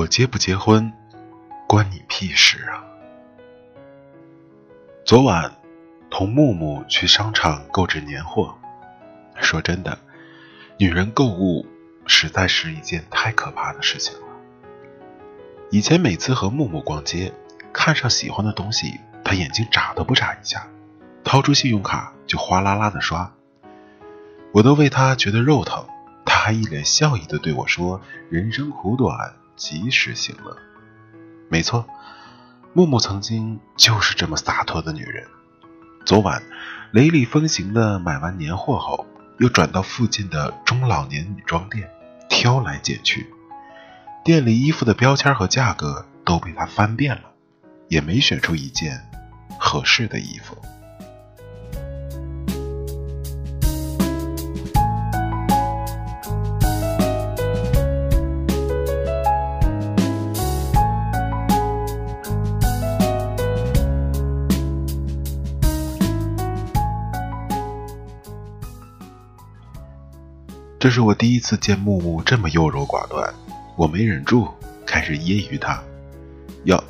我结不结婚，关你屁事啊！昨晚同木木去商场购置年货，说真的，女人购物实在是一件太可怕的事情了。以前每次和木木逛街，看上喜欢的东西，他眼睛眨都不眨一下，掏出信用卡就哗啦啦的刷，我都为他觉得肉疼，他还一脸笑意的对我说：“人生苦短。”及时行乐，没错，木木曾经就是这么洒脱的女人。昨晚雷厉风行的买完年货后，又转到附近的中老年女装店挑来拣去，店里衣服的标签和价格都被她翻遍了，也没选出一件合适的衣服。这是我第一次见木木这么优柔寡断，我没忍住，开始揶揄他：“哟，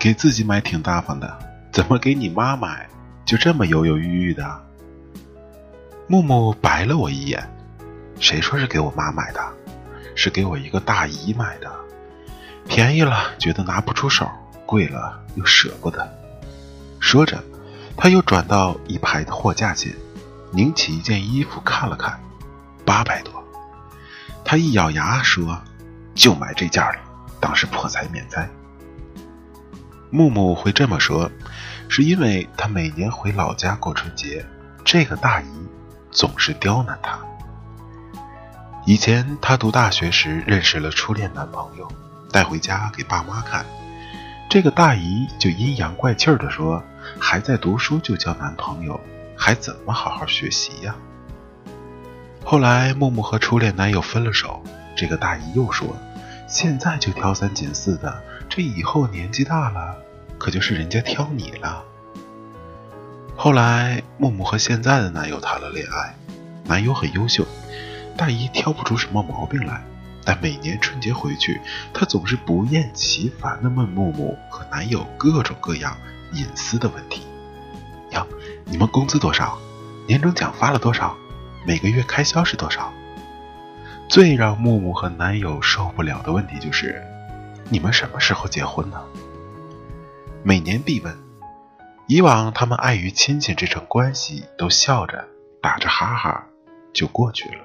给自己买挺大方的，怎么给你妈买就这么犹犹豫豫的？”木木白了我一眼：“谁说是给我妈买的？是给我一个大姨买的，便宜了觉得拿不出手，贵了又舍不得。”说着，他又转到一排的货架前，拧起一件衣服看了看，八百多。他一咬牙说：“就买这件了，当是破财免灾。”木木会这么说，是因为他每年回老家过春节，这个大姨总是刁难他。以前他读大学时认识了初恋男朋友，带回家给爸妈看，这个大姨就阴阳怪气的说：“还在读书就交男朋友，还怎么好好学习呀？”后来木木和初恋男友分了手，这个大姨又说：“现在就挑三拣四的，这以后年纪大了，可就是人家挑你了。”后来木木和现在的男友谈了恋爱，男友很优秀，大姨挑不出什么毛病来，但每年春节回去，她总是不厌其烦地问木木和男友各种各样隐私的问题：“呀，你们工资多少？年终奖发了多少？”每个月开销是多少？最让木木和男友受不了的问题就是：你们什么时候结婚呢？每年必问。以往他们碍于亲戚这层关系，都笑着打着哈哈就过去了。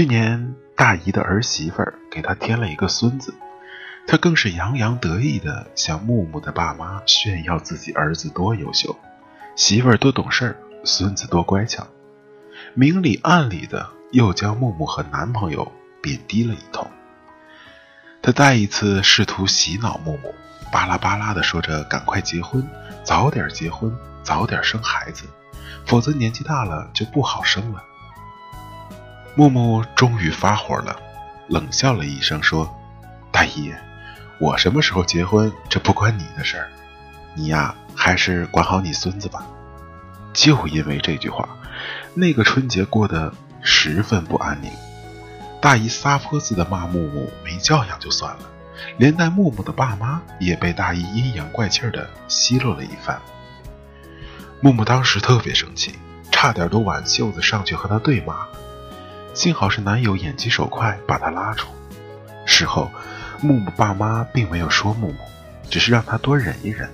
去年大姨的儿媳妇给他添了一个孙子，他更是洋洋得意的向木木的爸妈炫耀自己儿子多优秀，媳妇儿多懂事，孙子多乖巧，明里暗里的又将木木和男朋友贬低了一通。他再一次试图洗脑木木，巴拉巴拉的说着赶快结婚，早点结婚，早点生孩子，否则年纪大了就不好生了。木木终于发火了，冷笑了一声说：“大姨，我什么时候结婚，这不关你的事儿。你呀，还是管好你孙子吧。”就因为这句话，那个春节过得十分不安宁。大姨撒泼似的骂木木没教养就算了，连带木木的爸妈也被大姨阴阳怪气的奚落了一番。木木当时特别生气，差点都挽袖子上去和他对骂。幸好是男友眼疾手快，把他拉住。事后，木木爸妈并没有说木木，只是让他多忍一忍。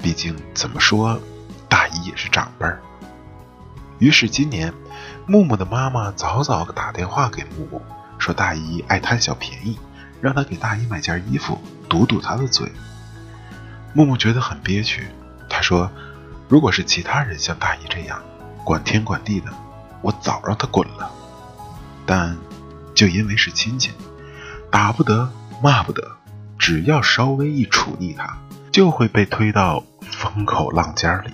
毕竟怎么说，大姨也是长辈儿。于是今年，木木的妈妈早早打电话给木木，说大姨爱贪小便宜，让他给大姨买件衣服，堵堵她的嘴。木木觉得很憋屈，他说：“如果是其他人像大姨这样，管天管地的，我早让他滚了。”但，就因为是亲戚，打不得，骂不得，只要稍微一处逆他，就会被推到风口浪尖儿里。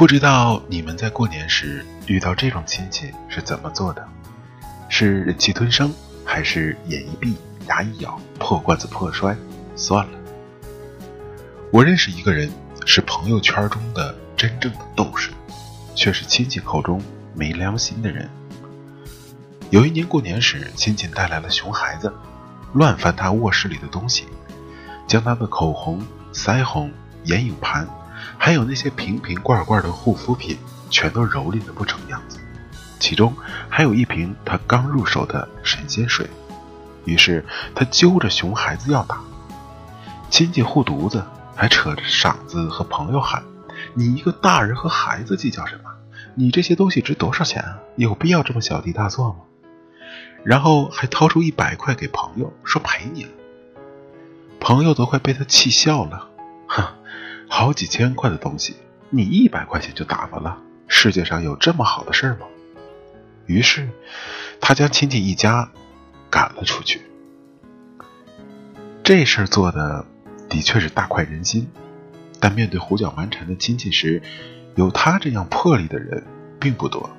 不知道你们在过年时遇到这种亲戚是怎么做的？是忍气吞声，还是眼一闭、牙一咬、破罐子破摔？算了。我认识一个人，是朋友圈中的真正的斗士，却是亲戚口中没良心的人。有一年过年时，亲戚带来了熊孩子，乱翻他卧室里的东西，将他的口红、腮红、眼影盘。还有那些瓶瓶罐罐的护肤品，全都蹂躏的不成样子。其中还有一瓶他刚入手的神仙水。于是他揪着熊孩子要打，亲戚护犊子，还扯着嗓子和朋友喊：“你一个大人和孩子计较什么？你这些东西值多少钱啊？有必要这么小题大做吗？”然后还掏出一百块给朋友，说赔你。朋友都快被他气笑了，哼。好几千块的东西，你一百块钱就打发了？世界上有这么好的事吗？于是，他将亲戚一家赶了出去。这事儿做的的确是大快人心，但面对胡搅蛮缠的亲戚时，有他这样魄力的人并不多。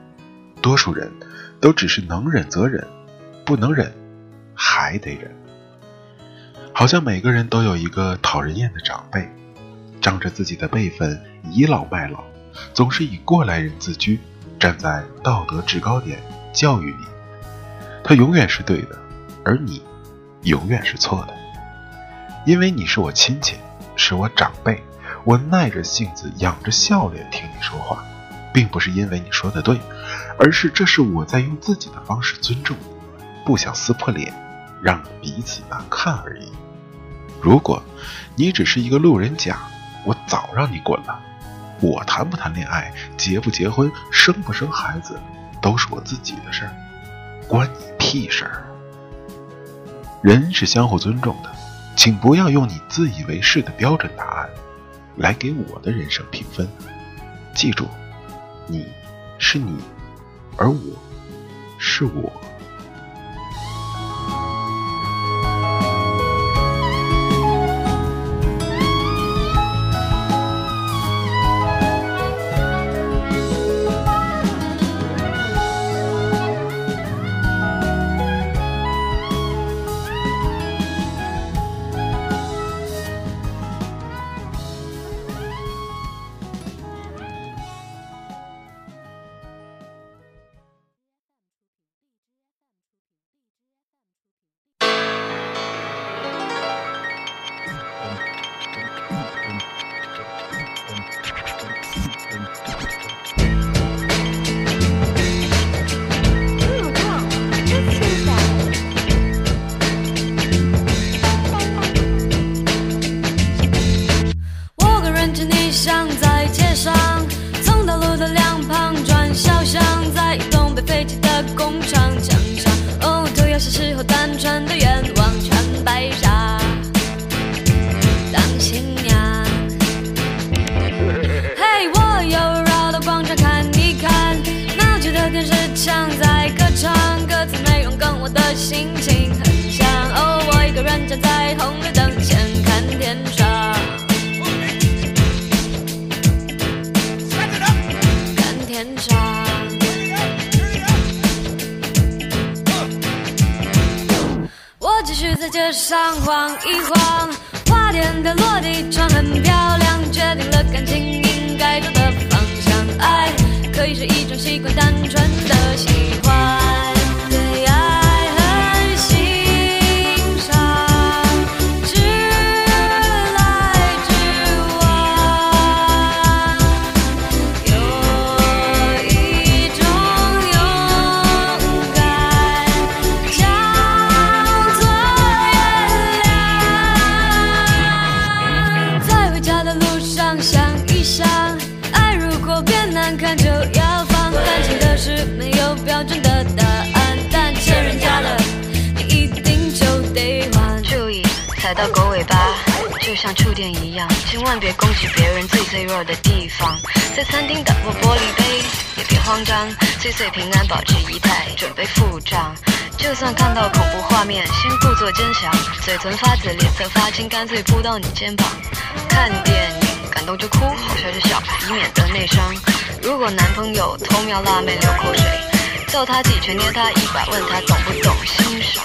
多数人都只是能忍则忍，不能忍还得忍。好像每个人都有一个讨人厌的长辈。仗着自己的辈分倚老卖老，总是以过来人自居，站在道德制高点教育你。他永远是对的，而你永远是错的。因为你是我亲戚，是我长辈，我耐着性子，仰着笑脸听你说话，并不是因为你说的对，而是这是我在用自己的方式尊重你，不想撕破脸，让彼此难看而已。如果你只是一个路人甲，我早让你滚了！我谈不谈恋爱，结不结婚，生不生孩子，都是我自己的事儿，关你屁事儿！人是相互尊重的，请不要用你自以为是的标准答案来给我的人生评分。记住，你是你，而我是我。我继续在街上晃一晃，花店的落地窗很漂亮，决定了感情应该走的方向。爱可以是一种习惯，单纯的喜欢。是没有标准的答案，但欠人家的，你一定就得还。注意，踩到狗尾巴，就像触电一样，千万别攻击别人最脆弱的地方。在餐厅打破玻璃杯，也别慌张，岁岁平安，保持仪态，准备付账。就算看到恐怖画面，先故作坚强，嘴唇发紫，脸色发青，干脆扑到你肩膀。看电影感动就哭，好笑就笑，以免得内伤。如果男朋友偷瞄辣妹流口水，揍他几拳，捏他一百，问他懂不懂欣赏。